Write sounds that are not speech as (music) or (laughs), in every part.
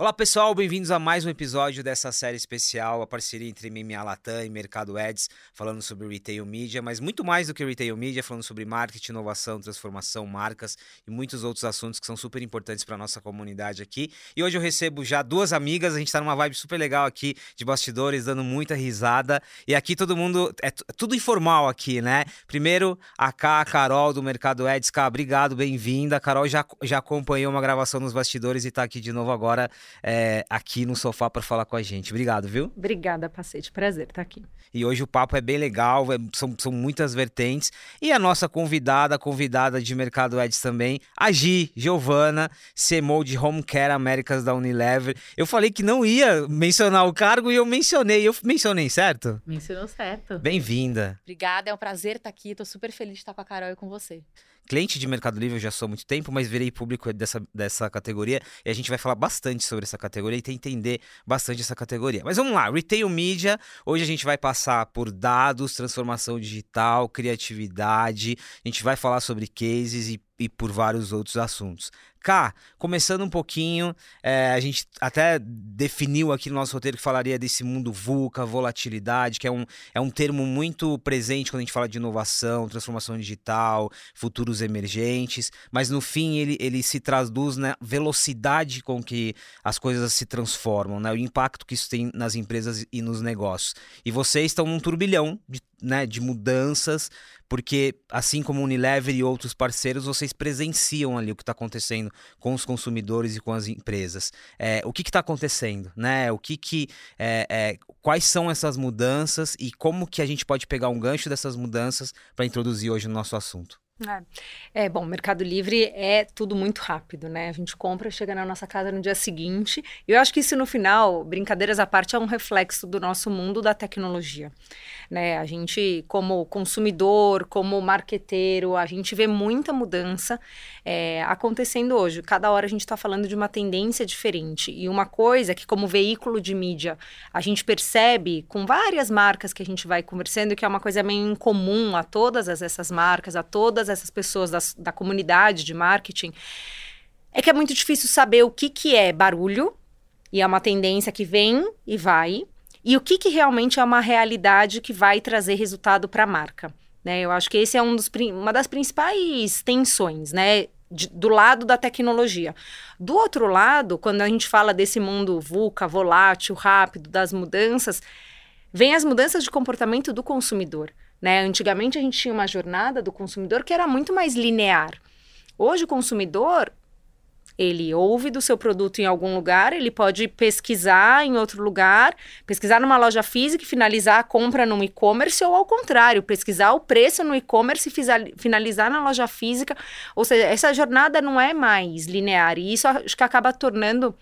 Olá pessoal, bem-vindos a mais um episódio dessa série especial, a parceria entre MMA Latam e Mercado Ads, falando sobre Retail Media, mas muito mais do que Retail Media, falando sobre marketing, inovação, transformação, marcas e muitos outros assuntos que são super importantes para nossa comunidade aqui. E hoje eu recebo já duas amigas, a gente está numa vibe super legal aqui de bastidores, dando muita risada. E aqui todo mundo, é, é tudo informal aqui, né? Primeiro, a Cá, a Carol do Mercado Ads. Cá, obrigado, bem-vinda. A Carol já, já acompanhou uma gravação nos bastidores e está aqui de novo agora é, aqui no sofá para falar com a gente. Obrigado, viu? Obrigada, Pacete. Prazer estar aqui. E hoje o papo é bem legal, é, são, são muitas vertentes. E a nossa convidada, convidada de Mercado Ads também, a Gi, Giovana, CMO de Home Care Américas da Unilever. Eu falei que não ia mencionar o cargo e eu mencionei. Eu mencionei, certo? Mencionou certo. Bem-vinda. Obrigada, é um prazer estar aqui. Estou super feliz de estar com a Carol e com você cliente de Mercado Livre eu já sou há muito tempo, mas virei público dessa, dessa categoria e a gente vai falar bastante sobre essa categoria e tem entender bastante essa categoria. Mas vamos lá, Retail Media, hoje a gente vai passar por dados, transformação digital, criatividade, a gente vai falar sobre cases e, e por vários outros assuntos. Cá, começando um pouquinho, é, a gente até definiu aqui no nosso roteiro que falaria desse mundo VUCA, volatilidade, que é um, é um termo muito presente quando a gente fala de inovação, transformação digital, futuros emergentes, mas no fim ele, ele se traduz na velocidade com que as coisas se transformam, né? o impacto que isso tem nas empresas e nos negócios. E vocês estão num turbilhão de, né, de mudanças, porque assim como Unilever e outros parceiros, vocês presenciam ali o que está acontecendo com os consumidores e com as empresas. É, o que está acontecendo, né? O que que é, é, quais são essas mudanças e como que a gente pode pegar um gancho dessas mudanças para introduzir hoje no nosso assunto? É. é, bom, Mercado Livre é tudo muito rápido, né? A gente compra, chega na nossa casa no dia seguinte. E eu acho que isso, no final, brincadeiras à parte, é um reflexo do nosso mundo da tecnologia. Né? A gente, como consumidor, como marqueteiro, a gente vê muita mudança é, acontecendo hoje. Cada hora a gente está falando de uma tendência diferente. E uma coisa que, como veículo de mídia, a gente percebe com várias marcas que a gente vai conversando, que é uma coisa meio incomum a todas essas marcas, a todas todas essas pessoas da, da comunidade de marketing, é que é muito difícil saber o que, que é barulho, e é uma tendência que vem e vai, e o que, que realmente é uma realidade que vai trazer resultado para a marca. Né? Eu acho que esse é um dos, uma das principais tensões, né? De, do lado da tecnologia. Do outro lado, quando a gente fala desse mundo VUCA, volátil, rápido, das mudanças, vem as mudanças de comportamento do consumidor. Né? Antigamente a gente tinha uma jornada do consumidor que era muito mais linear. Hoje o consumidor ele ouve do seu produto em algum lugar, ele pode pesquisar em outro lugar, pesquisar numa loja física e finalizar a compra no e-commerce, ou ao contrário, pesquisar o preço no e-commerce e finalizar na loja física. Ou seja, essa jornada não é mais linear. E isso acho que acaba tornando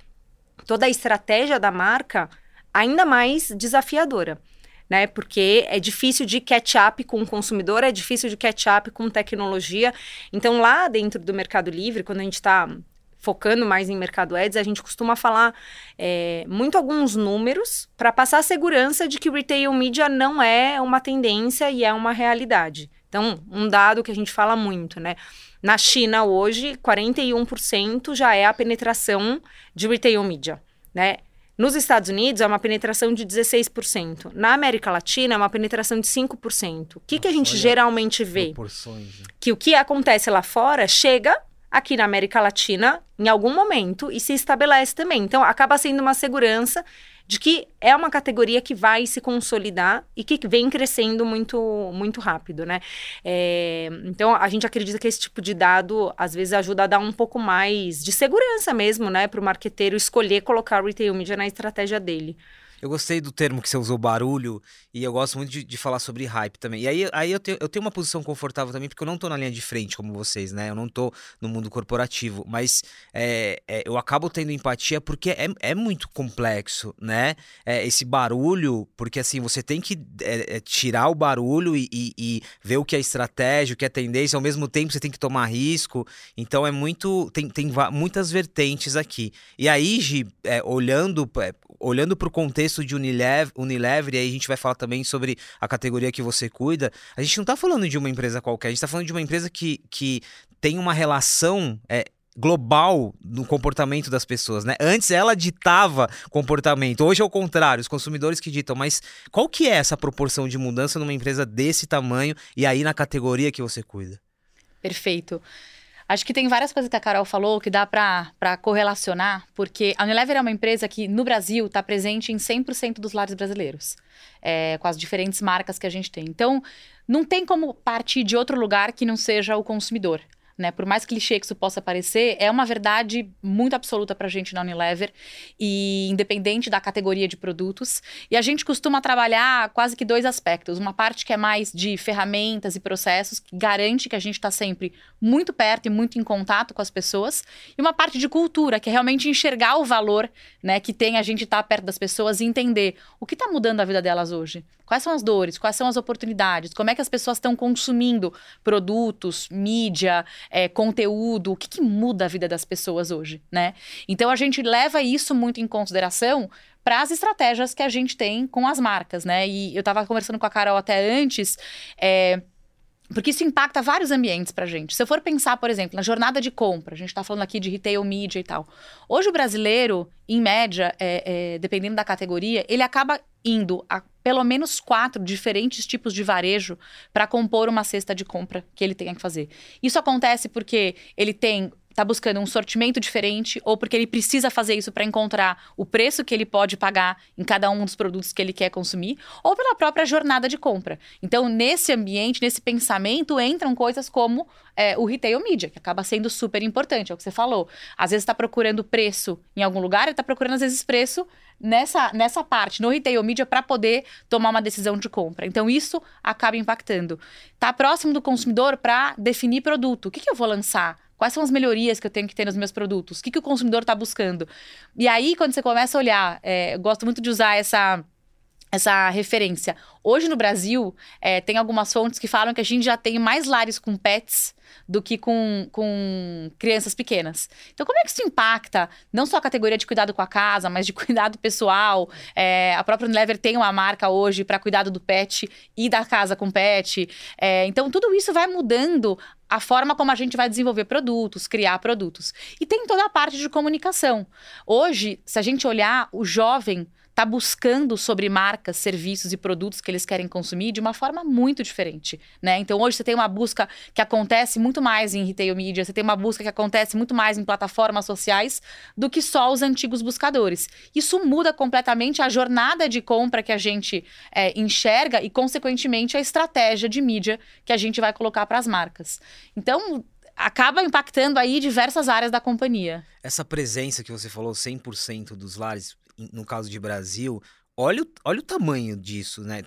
toda a estratégia da marca ainda mais desafiadora né? Porque é difícil de catch up com o consumidor, é difícil de catch up com tecnologia. Então, lá dentro do Mercado Livre, quando a gente está focando mais em mercado ads, a gente costuma falar é, muito alguns números para passar a segurança de que retail media não é uma tendência e é uma realidade. Então, um dado que a gente fala muito, né? Na China hoje, 41% já é a penetração de retail media, né? Nos Estados Unidos é uma penetração de 16%. Na América Latina é uma penetração de 5%. O que, Nossa, que a gente geralmente vê? Né? Que o que acontece lá fora chega aqui na América Latina em algum momento e se estabelece também. Então acaba sendo uma segurança de que é uma categoria que vai se consolidar e que vem crescendo muito, muito rápido, né? É, então, a gente acredita que esse tipo de dado, às vezes, ajuda a dar um pouco mais de segurança mesmo, né? Para o marqueteiro escolher colocar o retail media na estratégia dele. Eu gostei do termo que você usou, barulho, e eu gosto muito de, de falar sobre hype também. E aí, aí eu, tenho, eu tenho uma posição confortável também, porque eu não tô na linha de frente como vocês, né? Eu não tô no mundo corporativo, mas é, é, eu acabo tendo empatia porque é, é muito complexo, né? É, esse barulho, porque assim, você tem que é, é, tirar o barulho e, e, e, ver o que é estratégia, o que é tendência, ao mesmo tempo você tem que tomar risco. Então é muito. Tem, tem muitas vertentes aqui. E aí, Gi, olhando, olhando para o contexto de Unilever, Unilever, e aí a gente vai falar também sobre a categoria que você cuida, a gente não está falando de uma empresa qualquer, a gente está falando de uma empresa que, que tem uma relação é, global no comportamento das pessoas, né? Antes ela ditava comportamento, hoje é o contrário, os consumidores que ditam. Mas qual que é essa proporção de mudança numa empresa desse tamanho e aí na categoria que você cuida? Perfeito. Acho que tem várias coisas que a Carol falou que dá para correlacionar, porque a Unilever é uma empresa que no Brasil está presente em 100% dos lares brasileiros, é, com as diferentes marcas que a gente tem. Então, não tem como partir de outro lugar que não seja o consumidor né? Por mais clichê que isso possa parecer, é uma verdade muito absoluta para a gente na Unilever e independente da categoria de produtos. E a gente costuma trabalhar quase que dois aspectos. Uma parte que é mais de ferramentas e processos, que garante que a gente está sempre muito perto e muito em contato com as pessoas. E uma parte de cultura, que é realmente enxergar o valor né, que tem a gente estar tá perto das pessoas e entender o que está mudando a vida delas hoje. Quais são as dores, quais são as oportunidades, como é que as pessoas estão consumindo produtos, mídia, é, conteúdo, o que, que muda a vida das pessoas hoje, né? Então a gente leva isso muito em consideração para as estratégias que a gente tem com as marcas, né? E eu estava conversando com a Carol até antes. É, porque isso impacta vários ambientes para a gente. Se eu for pensar, por exemplo, na jornada de compra, a gente está falando aqui de retail media e tal. Hoje o brasileiro, em média, é, é, dependendo da categoria, ele acaba indo a pelo menos quatro diferentes tipos de varejo para compor uma cesta de compra que ele tenha que fazer. Isso acontece porque ele tem está buscando um sortimento diferente ou porque ele precisa fazer isso para encontrar o preço que ele pode pagar em cada um dos produtos que ele quer consumir, ou pela própria jornada de compra. Então, nesse ambiente, nesse pensamento, entram coisas como é, o retail media, que acaba sendo super importante, é o que você falou. Às vezes está procurando preço em algum lugar, está procurando, às vezes, preço nessa, nessa parte, no retail media, para poder tomar uma decisão de compra. Então, isso acaba impactando. Está próximo do consumidor para definir produto. O que, que eu vou lançar? Quais são as melhorias que eu tenho que ter nos meus produtos? O que, que o consumidor está buscando? E aí, quando você começa a olhar, é, eu gosto muito de usar essa essa referência. Hoje no Brasil, é, tem algumas fontes que falam que a gente já tem mais lares com pets do que com, com crianças pequenas. Então, como é que isso impacta não só a categoria de cuidado com a casa, mas de (laughs) cuidado pessoal? É, a própria Unilever tem uma marca hoje para cuidado do pet e da casa com pet. É, então, tudo isso vai mudando a forma como a gente vai desenvolver produtos, criar produtos. E tem toda a parte de comunicação. Hoje, se a gente olhar, o jovem está buscando sobre marcas, serviços e produtos que eles querem consumir de uma forma muito diferente, né? Então hoje você tem uma busca que acontece muito mais em retail media, você tem uma busca que acontece muito mais em plataformas sociais do que só os antigos buscadores. Isso muda completamente a jornada de compra que a gente é, enxerga e, consequentemente, a estratégia de mídia que a gente vai colocar para as marcas. Então, acaba impactando aí diversas áreas da companhia. Essa presença que você falou, 100% dos lares, no caso de Brasil, olha olha o tamanho disso, né?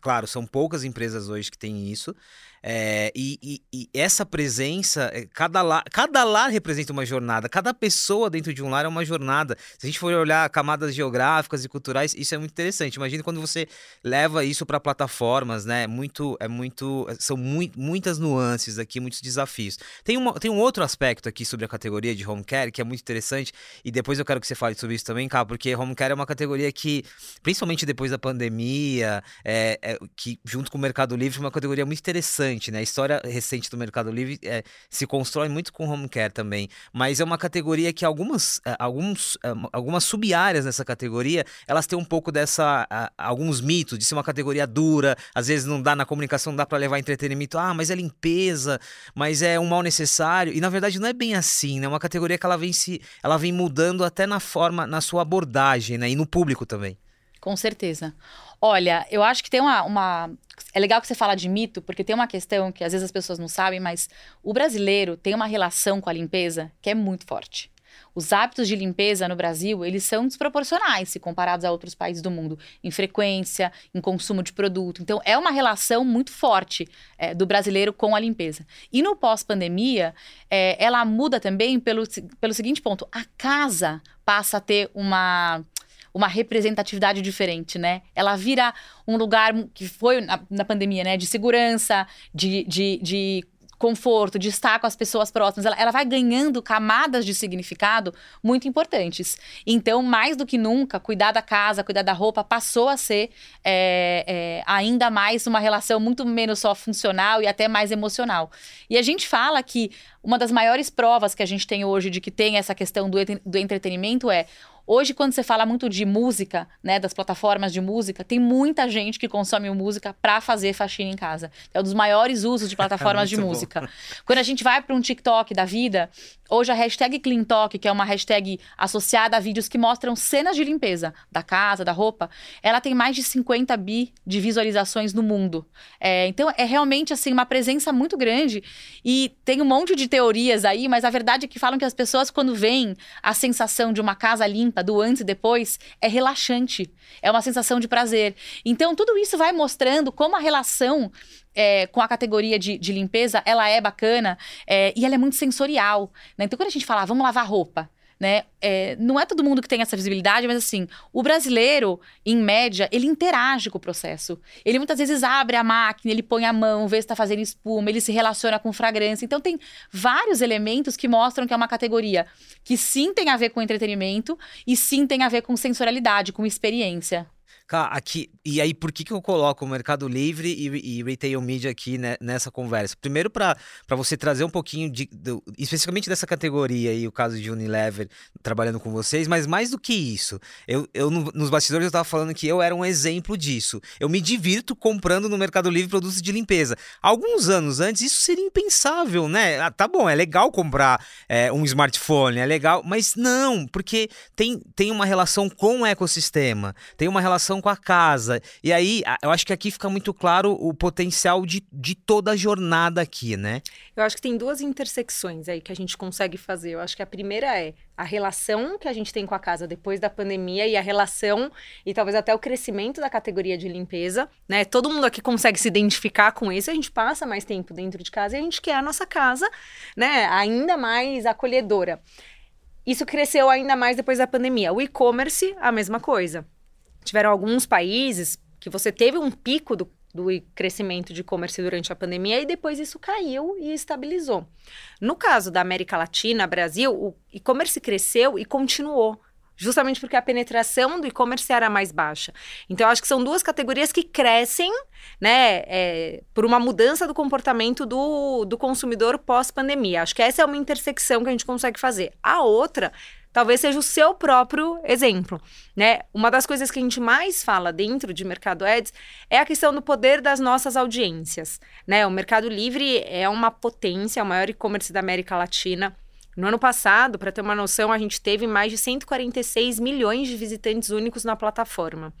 Claro, são poucas empresas hoje que têm isso. É, e, e, e, essa presença, é, cada lar, cada lar representa uma jornada, cada pessoa dentro de um lar é uma jornada. Se a gente for olhar camadas geográficas e culturais, isso é muito interessante. Imagina quando você leva isso para plataformas, né? Muito, é muito, são muito, muitas nuances aqui, muitos desafios. Tem, uma, tem um outro aspecto aqui sobre a categoria de home care que é muito interessante, e depois eu quero que você fale sobre isso também, cara, porque home care é uma categoria que, principalmente depois da pandemia, é, é que junto com o Mercado Livre, é uma categoria muito interessante né? A história recente do Mercado Livre é, se constrói muito com home care também, mas é uma categoria que algumas, é, alguns, é, algumas sub-áreas nessa categoria, elas têm um pouco dessa, alguns mitos de ser uma categoria dura, às vezes não dá na comunicação, não dá para levar entretenimento, ah, mas é limpeza, mas é um mal necessário, e na verdade não é bem assim, né? É uma categoria que ela vem se, ela vem mudando até na forma, na sua abordagem, né? E no público também. Com certeza. Olha, eu acho que tem uma, uma, É legal que você fala de mito, porque tem uma questão que às vezes as pessoas não sabem, mas o brasileiro tem uma relação com a limpeza que é muito forte. Os hábitos de limpeza no Brasil, eles são desproporcionais se comparados a outros países do mundo, em frequência, em consumo de produto. Então, é uma relação muito forte é, do brasileiro com a limpeza. E no pós-pandemia, é, ela muda também pelo, pelo seguinte ponto: a casa passa a ter uma uma representatividade diferente, né? Ela vira um lugar que foi na, na pandemia, né? De segurança, de, de, de conforto, de estar com as pessoas próximas, ela, ela vai ganhando camadas de significado muito importantes. Então, mais do que nunca, cuidar da casa, cuidar da roupa, passou a ser é, é, ainda mais uma relação muito menos só funcional e até mais emocional. E a gente fala que uma das maiores provas que a gente tem hoje de que tem essa questão do, do entretenimento é Hoje, quando você fala muito de música, né, das plataformas de música, tem muita gente que consome música para fazer faxina em casa. É um dos maiores usos de (laughs) plataformas de música. Bom. Quando a gente vai para um TikTok da vida, hoje a hashtag CleanTalk, que é uma hashtag associada a vídeos que mostram cenas de limpeza da casa, da roupa, ela tem mais de 50 bi de visualizações no mundo. É, então, é realmente assim uma presença muito grande e tem um monte de teorias aí, mas a verdade é que falam que as pessoas quando veem a sensação de uma casa limpa do antes e depois, é relaxante. É uma sensação de prazer. Então, tudo isso vai mostrando como a relação é, com a categoria de, de, limpeza, ela é bacana é, e ela é muito sensorial. Né? Então, quando a gente fala, ah, vamos lavar roupa, né? É, não é todo mundo que tem essa visibilidade, mas assim, o brasileiro, em média, ele interage com o processo. Ele muitas vezes abre a máquina, ele põe a mão, vê se está fazendo espuma, ele se relaciona com fragrância. Então tem vários elementos que mostram que é uma categoria que sim tem a ver com entretenimento e sim tem a ver com sensorialidade, com experiência. Cara, aqui. E aí, por que, que eu coloco o Mercado Livre e, e Retail Media aqui né, nessa conversa? Primeiro, para você trazer um pouquinho de, de, especificamente dessa categoria aí, o caso de Unilever trabalhando com vocês, mas mais do que isso, eu, eu nos bastidores eu estava falando que eu era um exemplo disso. Eu me divirto comprando no Mercado Livre produtos de limpeza. Alguns anos antes, isso seria impensável, né? Ah, tá bom, é legal comprar é, um smartphone, é legal, mas não, porque tem, tem uma relação com o ecossistema, tem uma relação relação com a casa. E aí, eu acho que aqui fica muito claro o potencial de, de toda a jornada aqui, né? Eu acho que tem duas intersecções aí que a gente consegue fazer. Eu acho que a primeira é a relação que a gente tem com a casa depois da pandemia e a relação e talvez até o crescimento da categoria de limpeza, né? Todo mundo aqui consegue se identificar com isso, a gente passa mais tempo dentro de casa e a gente quer a nossa casa, né, ainda mais acolhedora. Isso cresceu ainda mais depois da pandemia. O e-commerce, a mesma coisa tiveram alguns países que você teve um pico do, do crescimento de e-commerce durante a pandemia e depois isso caiu e estabilizou. No caso da América Latina, Brasil, o e-commerce cresceu e continuou. Justamente porque a penetração do e-commerce era mais baixa. Então, acho que são duas categorias que crescem, né, é, por uma mudança do comportamento do, do consumidor pós-pandemia. Acho que essa é uma intersecção que a gente consegue fazer. A outra talvez seja o seu próprio exemplo, né? Uma das coisas que a gente mais fala dentro de Mercado Ads é a questão do poder das nossas audiências, né? O Mercado Livre é uma potência, é o maior e-commerce da América Latina. No ano passado, para ter uma noção, a gente teve mais de 146 milhões de visitantes únicos na plataforma.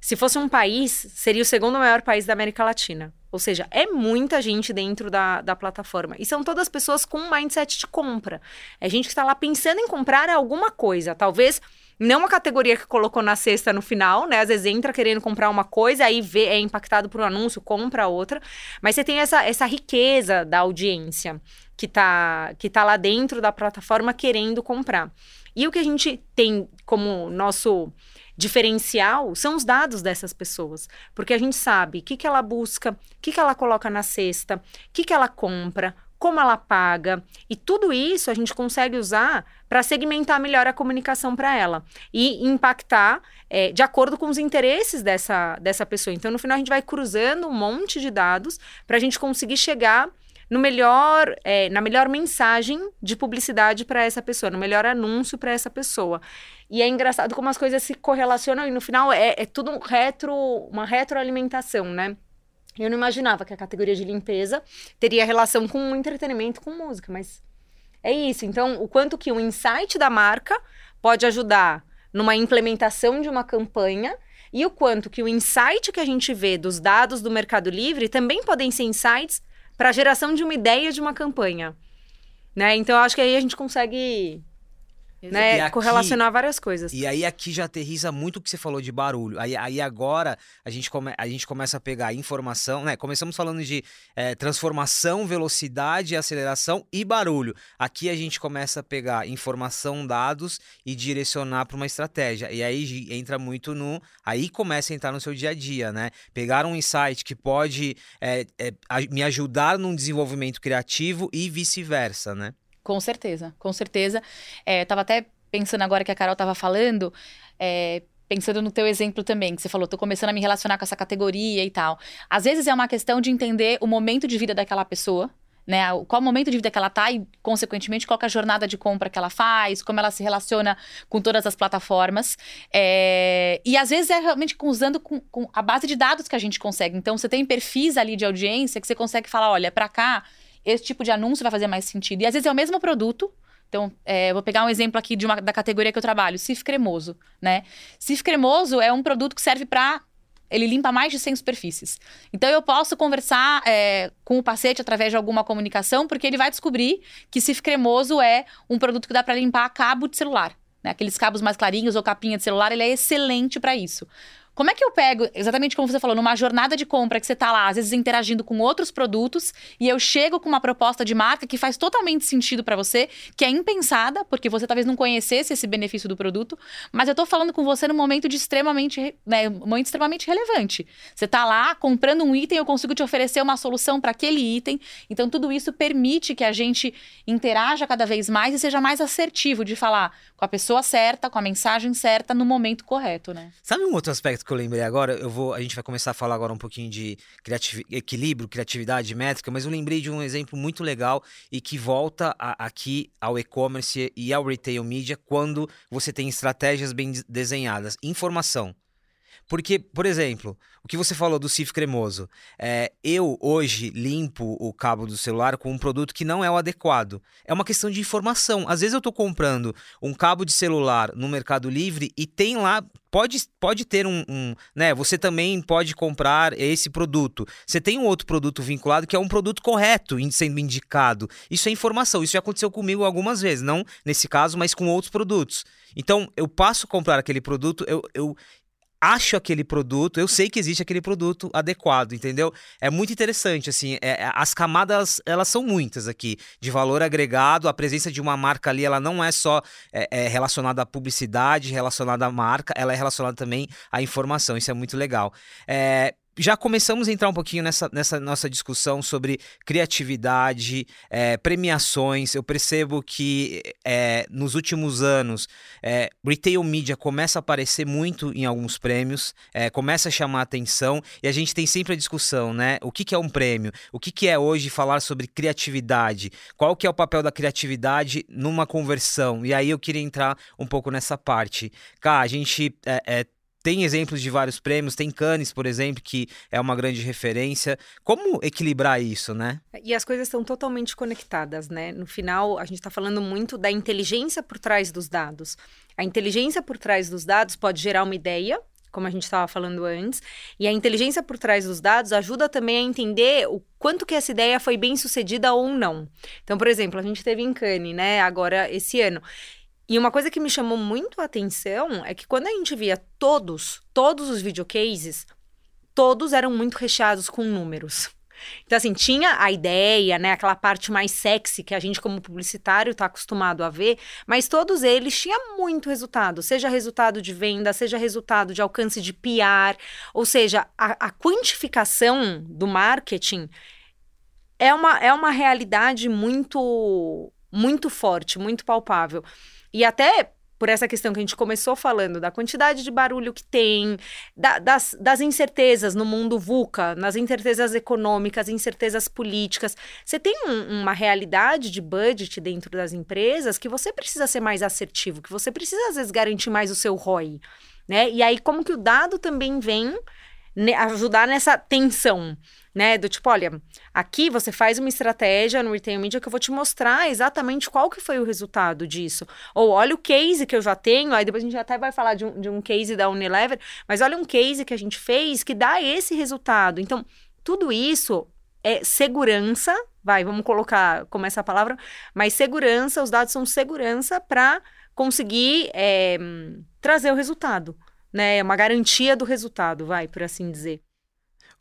Se fosse um país, seria o segundo maior país da América Latina. Ou seja, é muita gente dentro da, da plataforma. E são todas pessoas com um mindset de compra. É gente que está lá pensando em comprar alguma coisa. Talvez não a categoria que colocou na cesta no final, né? Às vezes entra querendo comprar uma coisa, aí vê, é impactado por um anúncio, compra outra. Mas você tem essa, essa riqueza da audiência que está que tá lá dentro da plataforma querendo comprar. E o que a gente tem como nosso diferencial são os dados dessas pessoas. Porque a gente sabe o que, que ela busca, o que, que ela coloca na cesta, o que, que ela compra, como ela paga. E tudo isso a gente consegue usar para segmentar melhor a comunicação para ela e impactar é, de acordo com os interesses dessa, dessa pessoa. Então, no final, a gente vai cruzando um monte de dados para a gente conseguir chegar no melhor, é, na melhor mensagem de publicidade para essa pessoa, no melhor anúncio para essa pessoa. E é engraçado como as coisas se correlacionam e no final é, é tudo um retro, uma retroalimentação, né? Eu não imaginava que a categoria de limpeza teria relação com entretenimento, com música, mas é isso. Então, o quanto que o insight da marca pode ajudar numa implementação de uma campanha e o quanto que o insight que a gente vê dos dados do Mercado Livre também podem ser insights para a geração de uma ideia de uma campanha. Né? Então, eu acho que aí a gente consegue né? aqui- Correlacionar várias coisas. E aí aqui já aterriza muito o que você falou de barulho. Aí, aí agora a gente, come, a gente começa a pegar informação, né? Começamos falando de eh, transformação, velocidade, aceleração e barulho. Aqui a gente começa a pegar informação, dados e direcionar para uma estratégia. E aí entra muito no. Aí começa a entrar no seu dia a dia, né? Pegar um insight que pode eh, a- me ajudar num desenvolvimento criativo e vice-versa, né? Com certeza, com certeza. É, tava até pensando agora que a Carol tava falando, é, pensando no teu exemplo também, que você falou, tô começando a me relacionar com essa categoria e tal. Às vezes é uma questão de entender o momento de vida daquela pessoa, né? Qual momento de vida que ela tá e, consequentemente, qual é a jornada de compra que ela faz, como ela se relaciona com todas as plataformas. É, E às vezes é realmente usando com, com a base de dados que a gente consegue. Então, você tem perfis ali de audiência que você consegue falar, olha, pra cá, esse tipo de anúncio vai fazer mais sentido. E às vezes é o mesmo produto. Então, é, vou pegar um exemplo aqui de uma, da categoria que eu trabalho, Cif Cremoso, né? Cif Cremoso é um produto que serve para ele limpa mais de 100 superfícies. Então, eu posso conversar é, com o paciente através de alguma comunicação, porque ele vai descobrir que Cif Cremoso é um produto que dá para limpar cabo de celular. Né? Aqueles cabos mais clarinhos ou capinha de celular, ele é excelente para isso. Como é que eu pego, exatamente como você falou, numa jornada de compra que você tá lá, às vezes interagindo com outros produtos, e eu chego com uma proposta de marca que faz totalmente sentido para você, que é impensada, porque você talvez não conhecesse esse benefício do produto, mas eu tô falando com você num momento de extremamente, re- né, momento extremamente relevante. Você tá lá comprando um item, eu consigo te oferecer uma solução para aquele item. Então tudo isso permite que a gente interaja cada vez mais e seja mais assertivo de falar com a pessoa certa, com a mensagem certa no momento correto, né? Sabe um outro aspecto que eu lembrei agora? Eu vou, a gente vai começar a falar agora um pouquinho de criativi- equilíbrio, criatividade, métrica, mas eu lembrei de um exemplo muito legal e que volta a- aqui ao e-commerce e ao retail media quando você tem estratégias bem des- desenhadas. Informação. Porque, por exemplo, o que você falou do Cif cremoso, é, eu hoje limpo o cabo do celular com um produto que não é o adequado. É uma questão de informação. Às vezes eu estou comprando um cabo de celular no Mercado Livre e tem lá pode, pode ter um, um, né? Você também pode comprar esse produto. Você tem um outro produto vinculado que é um produto correto sendo indicado. Isso é informação. Isso já aconteceu comigo algumas vezes, não nesse caso, mas com outros produtos. Então eu passo a comprar aquele produto, eu, eu acho aquele produto, eu sei que existe aquele produto adequado, entendeu? É muito interessante, assim, é- é- as camadas, elas são muitas aqui, de valor agregado, a presença de uma marca ali, ela não é só é, é relacionada à publicidade, relacionada à marca, ela é relacionada também à informação, isso é muito legal. É, já começamos a entrar um pouquinho nessa, nessa nossa discussão sobre criatividade, é, premiações. Eu percebo que é, nos últimos anos é, retail media começa a aparecer muito em alguns prêmios, é, começa a chamar atenção e a gente tem sempre a discussão, né? O que, que é um prêmio? O que, que é hoje falar sobre criatividade? Qual que é o papel da criatividade numa conversão? E aí eu queria entrar um pouco nessa parte. Cá, a gente é, é, tem exemplos de vários prêmios, tem Cannes, por exemplo, que é uma grande referência. Como equilibrar isso, né? E as coisas estão totalmente conectadas, né? No final, a gente está falando muito da inteligência por trás dos dados. A inteligência por trás dos dados pode gerar uma ideia, como a gente estava falando antes, e a inteligência por trás dos dados ajuda também a entender o quanto que essa ideia foi bem sucedida ou não. Então, por exemplo, a gente teve em Cannes, né, agora esse ano. E uma coisa que me chamou muito a atenção é que quando a gente via todos, todos os videocases, todos eram muito recheados com números. Então, assim, tinha a ideia, né? Aquela parte mais sexy que a gente, como publicitário, está acostumado a ver, mas todos eles tinham muito resultado, seja resultado de venda, seja resultado de alcance de PR, ou seja, a, a quantificação do marketing é uma, é uma realidade muito, muito forte, muito palpável. E até por essa questão que a gente começou falando, da quantidade de barulho que tem, da, das, das incertezas no mundo VUCA, nas incertezas econômicas, incertezas políticas. Você tem um, uma realidade de budget dentro das empresas que você precisa ser mais assertivo, que você precisa, às vezes, garantir mais o seu ROI. Né? E aí, como que o dado também vem né, ajudar nessa tensão, né? Do tipo, olha, aqui você faz uma estratégia no retail media que eu vou te mostrar exatamente qual que foi o resultado disso. Ou olha o case que eu já tenho, aí depois a gente até vai falar de um, de um case da Unilever, mas olha um case que a gente fez que dá esse resultado. Então, tudo isso é segurança vai, vamos colocar como essa palavra, mas segurança, os dados são segurança para conseguir é, trazer o resultado, né? É uma garantia do resultado, vai, por assim dizer.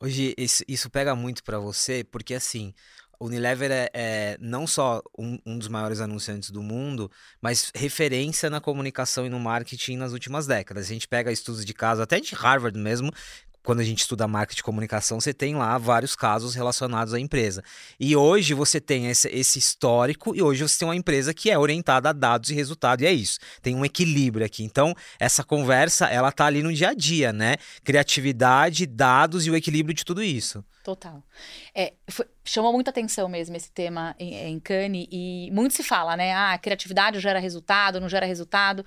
Hoje, isso, pega muito para você, porque assim, Unilever é, é não só um, um, dos maiores anunciantes do mundo, mas referência na comunicação e no marketing nas últimas décadas. A gente pega estudos de caso, até de Harvard mesmo, quando a gente estuda marketing e comunicação, você tem lá vários casos relacionados à empresa. E hoje você tem esse, esse, histórico e hoje você tem uma empresa que é orientada a dados e resultado, e é isso. Tem um equilíbrio aqui. Então, essa conversa, ela tá ali no dia a dia, né? Criatividade, dados e o equilíbrio de tudo isso. Total. É, foi, chamou muita atenção mesmo esse tema em, em Cannes e muito se fala, né? Ah, criatividade gera resultado, não gera resultado.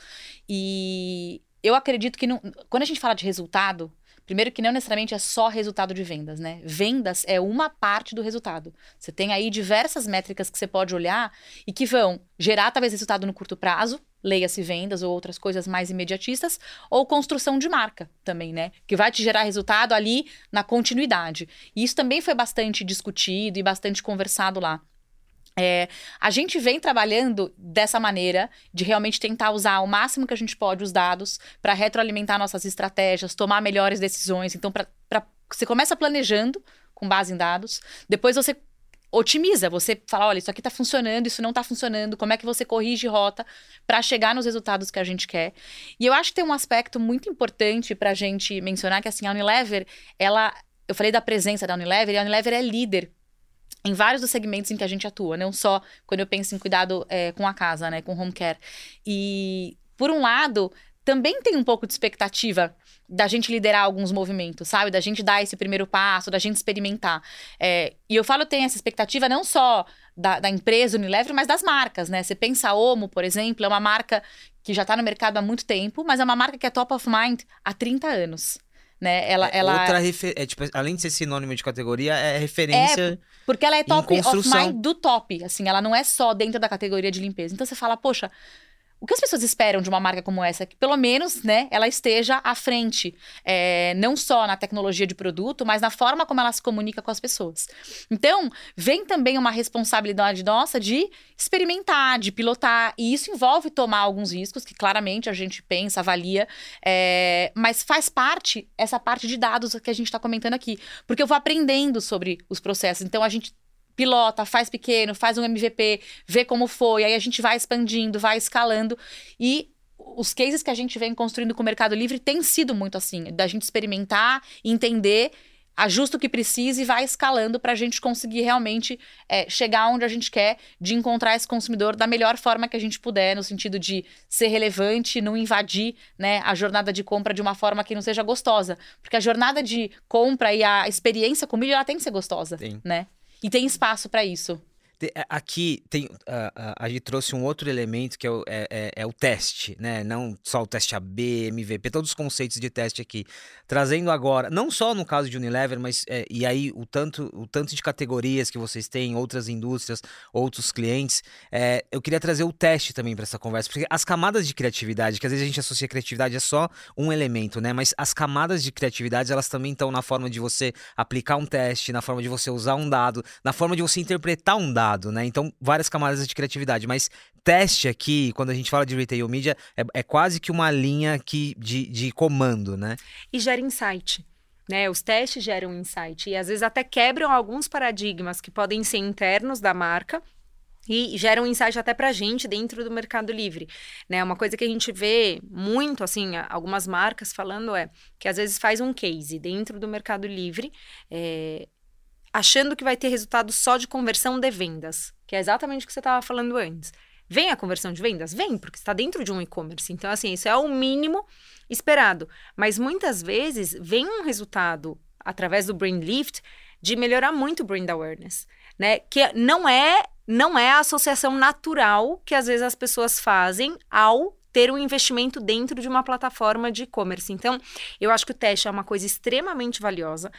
E eu acredito que não, quando a gente fala de resultado, Primeiro que não necessariamente é só resultado de vendas, né? Vendas é uma parte do resultado. Você tem aí diversas métricas que você pode olhar e que vão gerar talvez resultado no curto prazo, leia-se vendas ou outras coisas mais imediatistas, ou construção de marca também, né? Que vai te gerar resultado ali na continuidade. E isso também foi bastante discutido e bastante conversado lá. É, a gente vem trabalhando dessa maneira de realmente tentar usar o máximo que a gente pode os dados para retroalimentar nossas estratégias, tomar melhores decisões. Então, pra, pra, você começa planejando com base em dados, depois você otimiza, você fala, olha, isso aqui está funcionando, isso não está funcionando, como é que você corrige rota para chegar nos resultados que a gente quer. E eu acho que tem um aspecto muito importante para a gente mencionar, que assim, a Unilever, ela, eu falei da presença da Unilever, e a Unilever é líder em vários dos segmentos em que a gente atua, não só quando eu penso em cuidado é, com a casa, né, com home care. E, por um lado, também tem um pouco de expectativa da gente liderar alguns movimentos, sabe? Da gente dar esse primeiro passo, da gente experimentar. É, e eu falo, tem essa expectativa não só da, da, empresa Unilever, mas das marcas, né? Você pensa a Omo, por exemplo, é uma marca que já está no mercado há muito tempo, mas é uma marca que é top of mind há 30 anos né? Ela, é ela... Outra refer... é, tipo, além de ser sinônimo de categoria, é referência. É, porque ela é top of mind do top. Assim, ela não é só dentro da categoria de limpeza. Então você fala, poxa, o que as pessoas esperam de uma marca como essa? Que pelo menos, né, ela esteja à frente, é, não só na tecnologia de produto, mas na forma como ela se comunica com as pessoas. Então, vem também uma responsabilidade nossa de experimentar, de pilotar, e isso envolve tomar alguns riscos, que claramente a gente pensa, avalia, é, mas faz parte, essa parte de dados que a gente está comentando aqui, porque eu vou aprendendo sobre os processos. Então, a gente pilota, faz pequeno, faz um MVP, vê como foi, aí a gente vai expandindo, vai escalando e os cases que a gente vem construindo com o Mercado Livre tem sido muito assim, da gente experimentar, entender, ajusta o que precisa e vai escalando para a gente conseguir realmente é, chegar onde a gente quer, de encontrar esse consumidor da melhor forma que a gente puder, no sentido de ser relevante, não invadir né, a jornada de compra de uma forma que não seja gostosa. Porque a jornada de compra e a experiência com milho, ela tem que ser gostosa, Sim. né? E tem espaço para isso. É, aqui tem, a, a, a, gente trouxe um outro elemento que é o, é, é, é o teste, né? Não só o teste AB, MVP, todos os conceitos de teste aqui. Trazendo agora, não só no caso de Unilever, mas é, e aí o tanto, o tanto de categorias que vocês têm, outras indústrias, outros clientes. É, eu queria trazer o teste também para essa conversa, porque as camadas de criatividade, que às vezes a gente associa a criatividade é só um elemento, né? Mas as camadas de criatividade, elas também estão na forma de você aplicar um teste, na forma de você usar um dado, na forma de você interpretar um dado né? Então, várias camadas de criatividade. Mas teste aqui, quando a gente fala de retail media, é, é quase que uma linha aqui de, de comando, né? E gera insight. Né, os testes geram insight e às vezes até quebram alguns paradigmas que podem ser internos da marca e geram insight até para a gente dentro do Mercado Livre, né? Uma coisa que a gente vê muito, assim, algumas marcas falando é que às vezes faz um case dentro do Mercado Livre, é, achando que vai ter resultado só de conversão de vendas, que é exatamente o que você estava falando antes. Vem a conversão de vendas? Vem, porque está dentro de um e-commerce. Então, assim, isso é o mínimo esperado. Mas muitas vezes vem um resultado através do Brain Lift de melhorar muito o brand awareness, né? Que não é não é a associação natural que às vezes as pessoas fazem ao ter um investimento dentro de uma plataforma de e-commerce. Então, eu acho que o teste é uma coisa extremamente valiosa,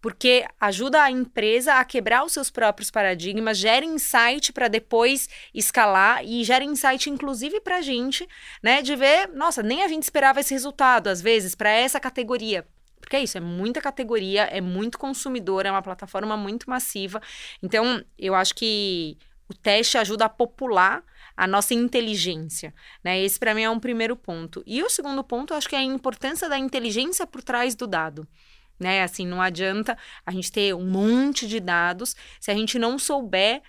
porque ajuda a empresa a quebrar os seus próprios paradigmas, gera insight para depois escalar e gera insight, inclusive, para a gente, né, de ver, nossa, nem a gente esperava esse resultado, às vezes, para essa categoria. Porque é isso, é muita categoria, é muito consumidor, é uma plataforma muito massiva. Então, eu acho que o teste ajuda a popular a nossa inteligência, né? Esse para mim é um primeiro ponto. E o segundo ponto, eu acho que é a importância da inteligência por trás do dado. Né? Assim, não adianta a gente ter um monte de dados se a gente não souber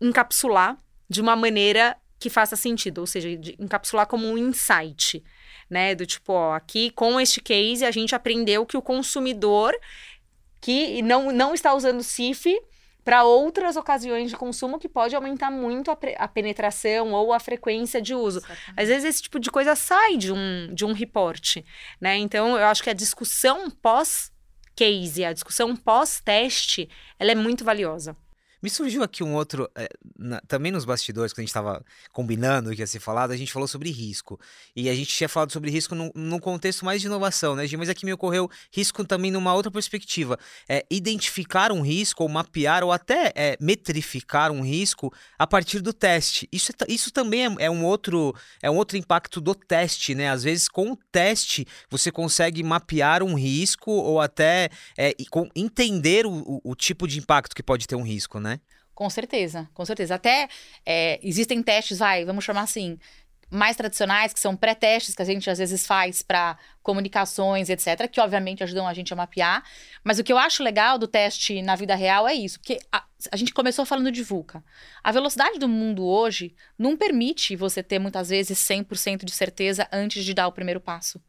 encapsular de uma maneira que faça sentido, ou seja, encapsular como um insight, né? Do tipo, ó, aqui com este case a gente aprendeu que o consumidor que não, não está usando CIF para outras ocasiões de consumo que pode aumentar muito a, a penetração ou a frequência de uso. Às vezes esse tipo de coisa sai de um, de um report, né? Então eu acho que a discussão pós case, a discussão pós teste, ela é muito valiosa. Me surgiu aqui um outro, é, na, também nos bastidores, quando a gente estava combinando o que ia ser falado, a gente falou sobre risco. E a gente tinha falado sobre risco num, num contexto mais de inovação, né, Gi? Mas aqui me ocorreu risco também numa outra perspectiva. É, identificar um risco, ou mapear, ou até é, metrificar um risco a partir do teste. Isso, é, isso também é, é, um outro, é um outro impacto do teste, né? Às vezes, com o teste, você consegue mapear um risco, ou até é, com, entender o, o, o tipo de impacto que pode ter um risco, né? Com certeza, com certeza. Até é, existem testes, vai, vamos chamar assim, mais tradicionais, que são pré-testes que a gente às vezes faz para comunicações, etc., que obviamente ajudam a gente a mapear. Mas o que eu acho legal do teste na vida real é isso, porque a, a gente começou falando de VUCA. A velocidade do mundo hoje não permite você ter muitas vezes 100% de certeza antes de dar o primeiro passo.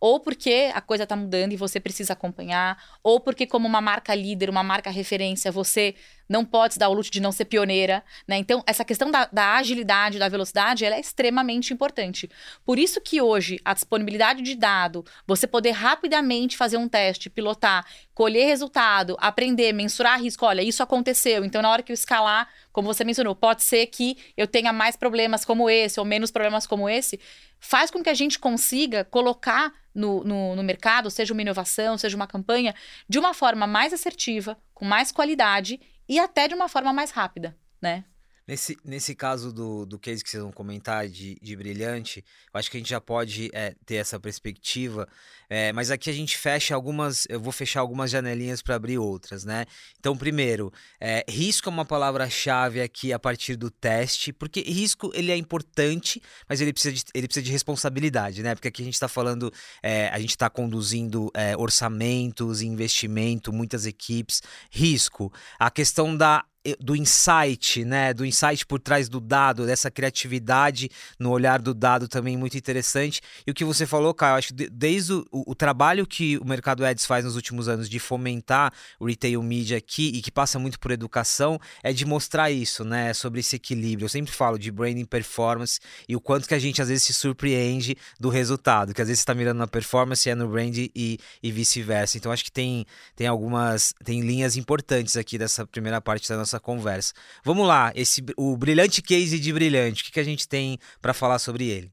Ou porque a coisa está mudando e você precisa acompanhar, ou porque, como uma marca líder, uma marca referência, você não pode dar o luxo de não ser pioneira. Né? Então, essa questão da, da agilidade, da velocidade, ela é extremamente importante. Por isso que hoje a disponibilidade de dado, você poder rapidamente fazer um teste, pilotar, colher resultado, aprender, mensurar risco. Olha, isso aconteceu. Então, na hora que eu escalar, como você mencionou, pode ser que eu tenha mais problemas como esse ou menos problemas como esse. Faz com que a gente consiga colocar no, no, no mercado, seja uma inovação, seja uma campanha, de uma forma mais assertiva, com mais qualidade e até de uma forma mais rápida, né? Nesse, nesse caso do, do case que vocês vão comentar de, de brilhante, eu acho que a gente já pode é, ter essa perspectiva, é, mas aqui a gente fecha algumas, eu vou fechar algumas janelinhas para abrir outras, né? Então, primeiro, é, risco é uma palavra-chave aqui a partir do teste, porque risco ele é importante, mas ele precisa de, ele precisa de responsabilidade, né? Porque aqui a gente está falando, é, a gente está conduzindo é, orçamentos, investimento, muitas equipes, risco, a questão da do insight, né? Do insight por trás do dado, dessa criatividade no olhar do dado também muito interessante. E o que você falou, Caio, acho que desde o, o, trabalho que o mercado ads faz nos últimos anos de fomentar o retail media aqui e que passa muito por educação, é de mostrar isso, né? Sobre esse equilíbrio. Eu sempre falo de branding performance e o quanto que a gente às vezes se surpreende do resultado, que às vezes está mirando na performance e é no brand e, e vice-versa. Então acho que tem, tem algumas tem linhas importantes aqui dessa primeira parte da nossa nossa conversa. Vamos lá, esse o brilhante case de brilhante, o que, que a gente tem para falar sobre ele?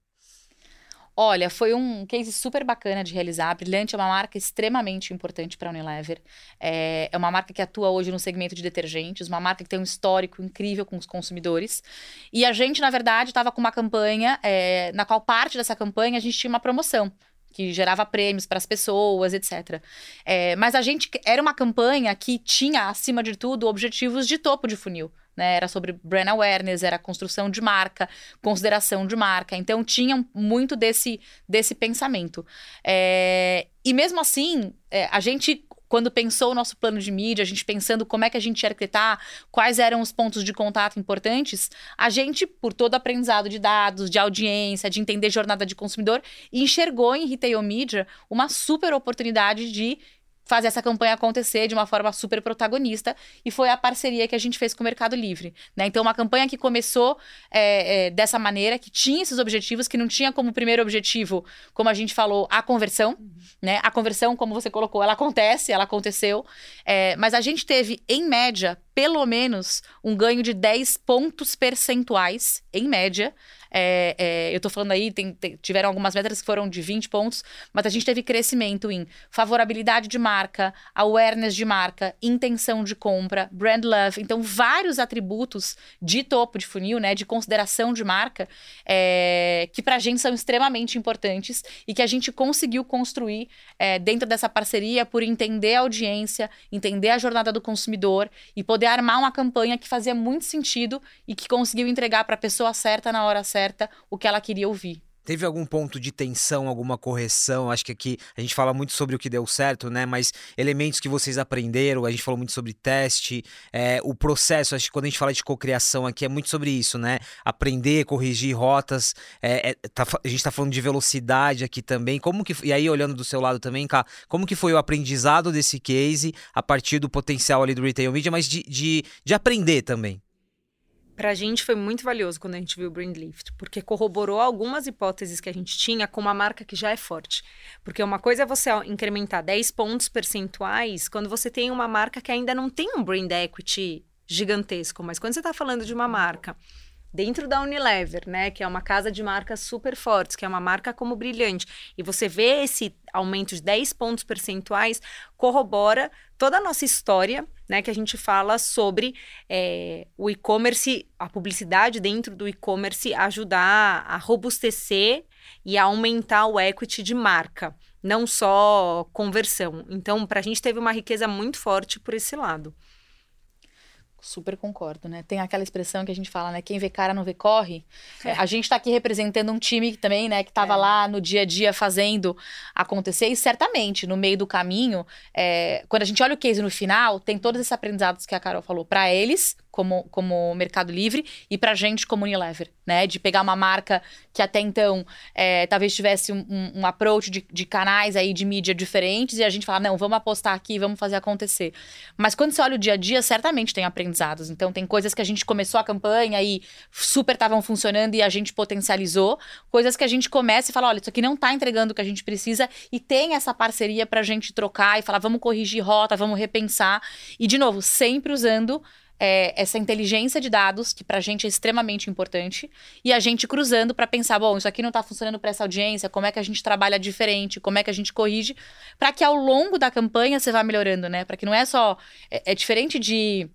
Olha, foi um case super bacana de realizar. Brilhante é uma marca extremamente importante para a Unilever. É, é, uma marca que atua hoje no segmento de detergentes, uma marca que tem um histórico incrível com os consumidores. E a gente, na verdade, estava com uma campanha, é, na qual parte dessa campanha a gente tinha uma promoção que gerava prêmios para as pessoas, etc. É, mas a gente era uma campanha que tinha, acima de tudo, objetivos de topo de funil. Né? Era sobre brand awareness, era construção de marca, consideração de marca. Então tinha muito desse, desse pensamento. É, e mesmo assim, é, a gente quando pensou o nosso plano de mídia, a gente pensando como é que a gente ia arquitetar, quais eram os pontos de contato importantes, a gente, por todo aprendizado de dados, de audiência, de entender jornada de consumidor, enxergou em retail media uma super oportunidade de fazer essa campanha acontecer de uma forma super protagonista e foi a parceria que a gente fez com o Mercado Livre. Né? Então, uma campanha que começou é, é, dessa maneira, que tinha esses objetivos, que não tinha como primeiro objetivo, como a gente falou, a conversão. Uhum. Né? A conversão, como você colocou, ela acontece, ela aconteceu, é, mas a gente teve, em média, pelo menos um ganho de 10 pontos percentuais, em média, é, é, eu tô falando aí, tem, tem, tiveram algumas métricas que foram de 20 pontos, mas a gente teve crescimento em favorabilidade de marca, awareness de marca, intenção de compra, brand love. Então, vários atributos de topo de funil, né, de consideração de marca, é, que pra gente são extremamente importantes e que a gente conseguiu construir é, dentro dessa parceria por entender a audiência, entender a jornada do consumidor e poder armar uma campanha que fazia muito sentido e que conseguiu entregar para a pessoa certa na hora certa certa o que ela queria ouvir. Teve algum ponto de tensão, alguma correção? Acho que aqui a gente fala muito sobre o que deu certo, né? Mas elementos que vocês aprenderam, a gente falou muito sobre teste, é, o processo. Acho que quando a gente fala de cocriação aqui é muito sobre isso, né? Aprender, corrigir rotas. É, é, tá, a gente está falando de velocidade aqui também. Como que e aí olhando do seu lado também, cá, como que foi o aprendizado desse case a partir do potencial ali do retail media, mas de, de, de aprender também? Para a gente foi muito valioso quando a gente viu o Brandlift, porque corroborou algumas hipóteses que a gente tinha com uma marca que já é forte. Porque uma coisa é você incrementar 10 pontos percentuais quando você tem uma marca que ainda não tem um brand equity gigantesco, mas quando você está falando de uma marca dentro da Unilever, né, que é uma casa de marcas super fortes, que é uma marca como brilhante, e você vê esse aumento de 10 pontos percentuais, corrobora toda a nossa história, né, que a gente fala sobre é, o e-commerce, a publicidade dentro do e-commerce ajudar a robustecer e a aumentar o equity de marca, não só conversão. Então, para a gente teve uma riqueza muito forte por esse lado. Super concordo, né? Tem aquela expressão que a gente fala, né? Quem vê cara não vê corre. É. A gente está aqui representando um time também, né? Que estava é. lá no dia a dia fazendo acontecer. E certamente, no meio do caminho, é, quando a gente olha o case no final, tem todos esses aprendizados que a Carol falou para eles, como, como Mercado Livre e para gente como Unilever, né? De pegar uma marca que até então é, talvez tivesse um, um, approach de, de, canais aí de mídia diferentes e a gente fala, não, vamos apostar aqui, vamos fazer acontecer. Mas quando você olha o dia a dia, certamente tem aprendizados. Então tem coisas que a gente começou a campanha e super estavam funcionando e a gente potencializou, coisas que a gente começa e fala, olha, isso aqui não está entregando o que a gente precisa e tem essa parceria para a gente trocar e falar, vamos corrigir rota, vamos repensar. E de novo, sempre usando é, essa inteligência de dados, que para a gente é extremamente importante, e a gente cruzando para pensar, bom, isso aqui não está funcionando para essa audiência, como é que a gente trabalha diferente, como é que a gente corrige, para que ao longo da campanha você vá melhorando, né? Para que não é só. É, é diferente de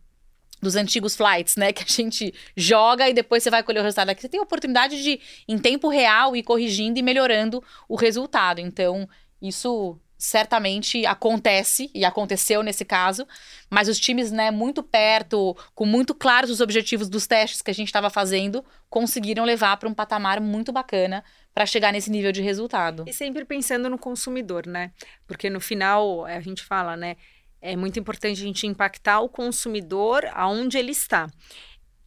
dos antigos flights, né? (laughs) Que a gente joga e depois você vai colher o resultado. Aqui você tem a oportunidade de, em tempo real, ir corrigindo e melhorando o resultado. Então, isso certamente acontece e aconteceu nesse caso, mas os times, né, muito perto, com muito claros os objetivos dos testes que a gente estava fazendo, conseguiram levar para um patamar muito bacana para chegar nesse nível de resultado. E sempre pensando no consumidor, né? Porque no final a gente fala, né, é muito importante a gente impactar o consumidor aonde ele está.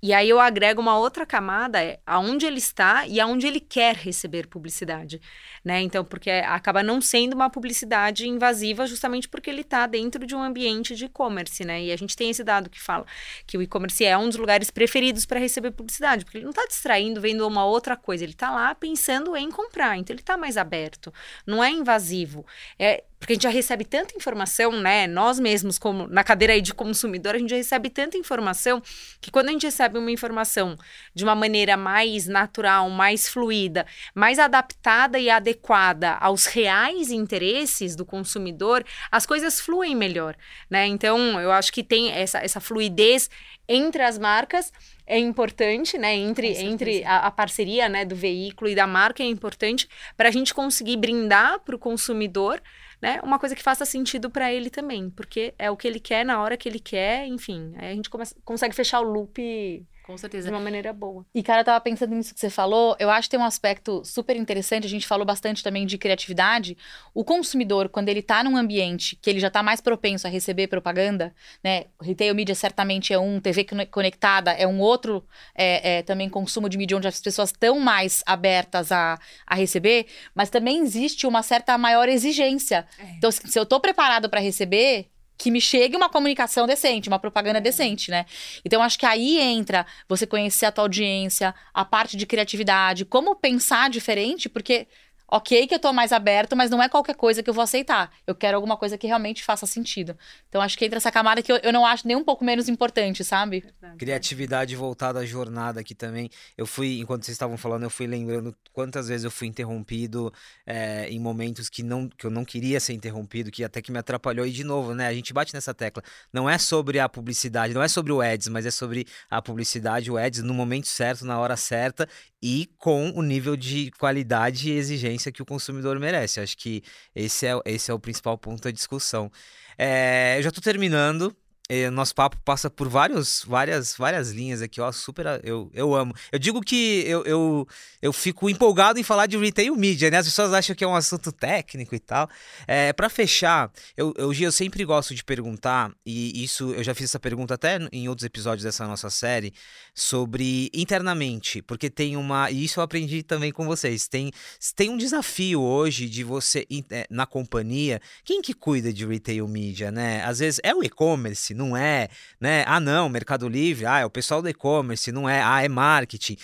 E aí eu agrego uma outra camada, é aonde ele está e aonde ele quer receber publicidade, né? Então, porque acaba não sendo uma publicidade invasiva justamente porque ele está dentro de um ambiente de e-commerce, né? E a gente tem esse dado que fala que o e-commerce é um dos lugares preferidos para receber publicidade, porque ele não está distraindo vendo uma outra coisa, ele está lá pensando em comprar, então ele está mais aberto, não é invasivo. É, porque a gente já recebe tanta informação, né? Nós mesmos, como na cadeira aí de consumidor, a gente já recebe tanta informação que quando a gente recebe uma informação de uma maneira mais natural, mais fluida, mais adaptada e adequada aos reais interesses do consumidor, as coisas fluem melhor, né? Então, eu acho que tem essa, essa fluidez entre as marcas é importante, né? Entre, entre a, a, parceria né, do veículo e da marca é importante para a gente conseguir brindar para o consumidor né, uma coisa que faça sentido para ele também, porque é o que ele quer na hora que ele quer, enfim. Aí a gente começa, consegue fechar o loop com certeza. De uma maneira boa. E, cara, eu tava pensando nisso que você falou. Eu acho que tem um aspecto super interessante. A gente falou bastante também de criatividade. O consumidor, quando ele tá num ambiente que ele já tá mais propenso a receber propaganda, né? Retail media certamente é um, TV conectada é um outro é, é, também consumo de mídia onde as pessoas estão mais abertas a, a receber, mas também existe uma certa maior exigência. É. Então, se eu tô preparado para receber, que me chegue uma comunicação decente, uma propaganda decente, né? Então, acho que aí entra você conhecer a tua audiência, a parte de criatividade, como pensar diferente, porque ok que eu tô mais aberto, mas não é qualquer coisa que eu vou aceitar. Eu quero alguma coisa que realmente faça sentido. Então acho que entra essa camada que eu, eu não acho nem um pouco menos importante, sabe? Criatividade voltada à jornada aqui também. Eu fui, enquanto vocês estavam falando, eu fui lembrando quantas vezes eu fui interrompido é, em momentos que, não, que eu não queria ser interrompido, que até que me atrapalhou. E de novo, né? A gente bate nessa tecla. Não é sobre a publicidade, não é sobre o ads, mas é sobre a publicidade, o ads no momento certo, na hora certa e com o nível de qualidade e exigência que o consumidor merece. Acho que esse é, esse é o principal ponto da discussão. É, eu já estou terminando. É, nosso papo passa por vários, várias, várias linhas aqui, ó, super, eu, eu amo. Eu digo que eu, eu, eu fico empolgado em falar de retail media, né? As pessoas acham que é um assunto técnico e tal. É, para fechar, eu, eu, eu sempre gosto de perguntar, e isso eu já fiz essa pergunta até em outros episódios dessa nossa série, sobre internamente, porque tem uma, e isso eu aprendi também com vocês, tem, tem um desafio hoje de você, é, na companhia, quem que cuida de retail media, né? Às vezes é o e-commerce, não é, né? Ah, não, Mercado Livre, ah, é o pessoal do e-commerce, não é, ah, é marketing.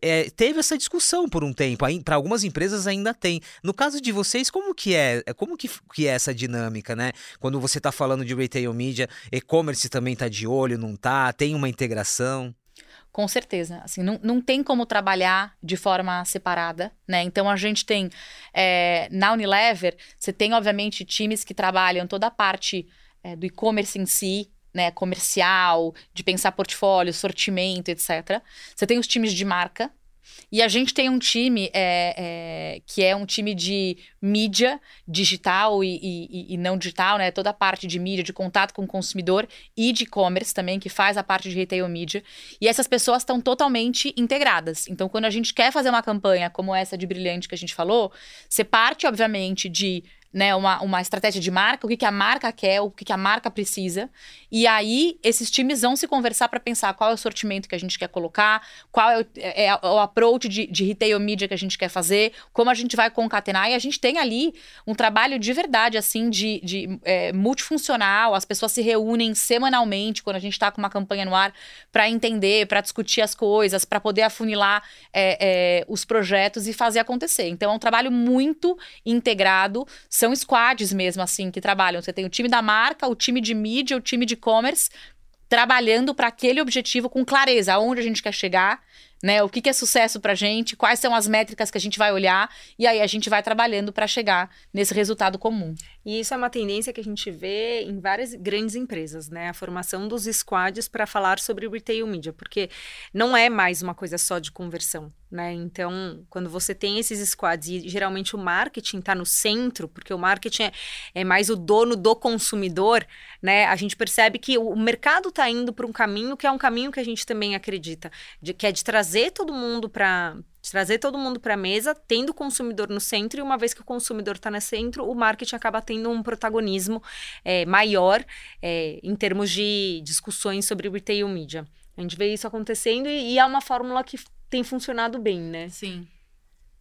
É, teve essa discussão por um tempo, para algumas empresas ainda tem. No caso de vocês, como que é, como que, que é essa dinâmica, né? Quando você está falando de retail media, e-commerce também está de olho, não tá? Tem uma integração? Com certeza. Assim, não, não tem como trabalhar de forma separada, né? Então a gente tem é, na Unilever, você tem, obviamente, times que trabalham toda a parte é, do e-commerce em si, né, comercial, de pensar portfólio, sortimento, etc. Você tem os times de marca. E a gente tem um time é, é, que é um time de mídia digital e, e, e, não digital, né? Toda a parte de mídia, de contato com o consumidor e de e-commerce também, que faz a parte de retail media. E essas pessoas estão totalmente integradas. Então, quando a gente quer fazer uma campanha como essa de Brilhante que a gente falou, você parte, obviamente, de né, uma, uma estratégia de marca, o que, que a marca quer, o que, que a marca precisa. E aí, esses times vão se conversar para pensar qual é o sortimento que a gente quer colocar, qual é o, é, é o approach de, de retail media que a gente quer fazer, como a gente vai concatenar. E a gente tem ali um trabalho de verdade, assim, de, de é, multifuncional. As pessoas se reúnem semanalmente quando a gente está com uma campanha no ar para entender, para discutir as coisas, para poder afunilar é, é, os projetos e fazer acontecer. Então, é um trabalho muito integrado são squads mesmo, assim, que trabalham. Você tem o time da marca, o time de mídia, o time de e-commerce, trabalhando para aquele objetivo com clareza, aonde a gente quer chegar né? O que, que é sucesso para gente, quais são as métricas que a gente vai olhar, e aí a gente vai trabalhando para chegar nesse resultado comum. E isso é uma tendência que a gente vê em várias grandes empresas, né? A formação dos squads para falar sobre retail media, porque não é mais uma coisa só de conversão, né? Então, quando você tem esses squads e geralmente o marketing está no centro, porque o marketing é, é, mais o dono do consumidor, né? A gente percebe que o mercado está indo para um caminho que é um caminho que a gente também acredita, de, que é de trazer trazer todo mundo para trazer todo mundo para a mesa, tendo o consumidor no centro, e uma vez que o consumidor está no centro, o marketing acaba tendo um protagonismo é, maior é, em termos de discussões sobre retail media. A gente vê isso acontecendo e, e é uma fórmula que tem funcionado bem, né? Sim.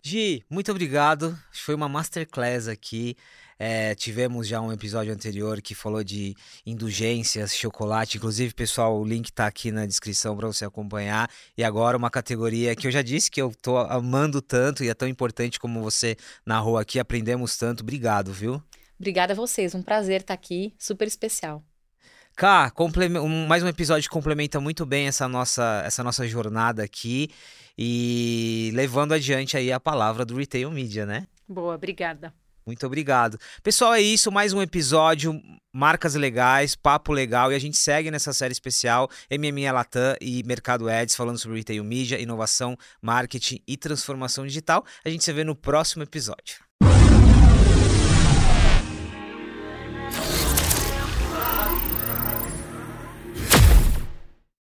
Gi, muito obrigado. Foi uma masterclass aqui. É, tivemos já um episódio anterior que falou de indulgências, chocolate. Inclusive, pessoal, o link está aqui na descrição para você acompanhar. E agora uma categoria que eu já disse que eu tô amando tanto e é tão importante como você narrou aqui. Aprendemos tanto. Obrigado, viu? Obrigada a vocês. Um prazer estar aqui. Super especial. Cá, um, mais um episódio que complementa muito bem essa nossa, essa nossa jornada aqui e levando adiante aí a palavra do Retail Media, né? Boa, obrigada. Muito obrigado. Pessoal, é isso. Mais um episódio. Marcas legais, papo legal. E a gente segue nessa série especial MME Latam e Mercado Ads, falando sobre retail media, inovação, marketing e transformação digital. A gente se vê no próximo episódio.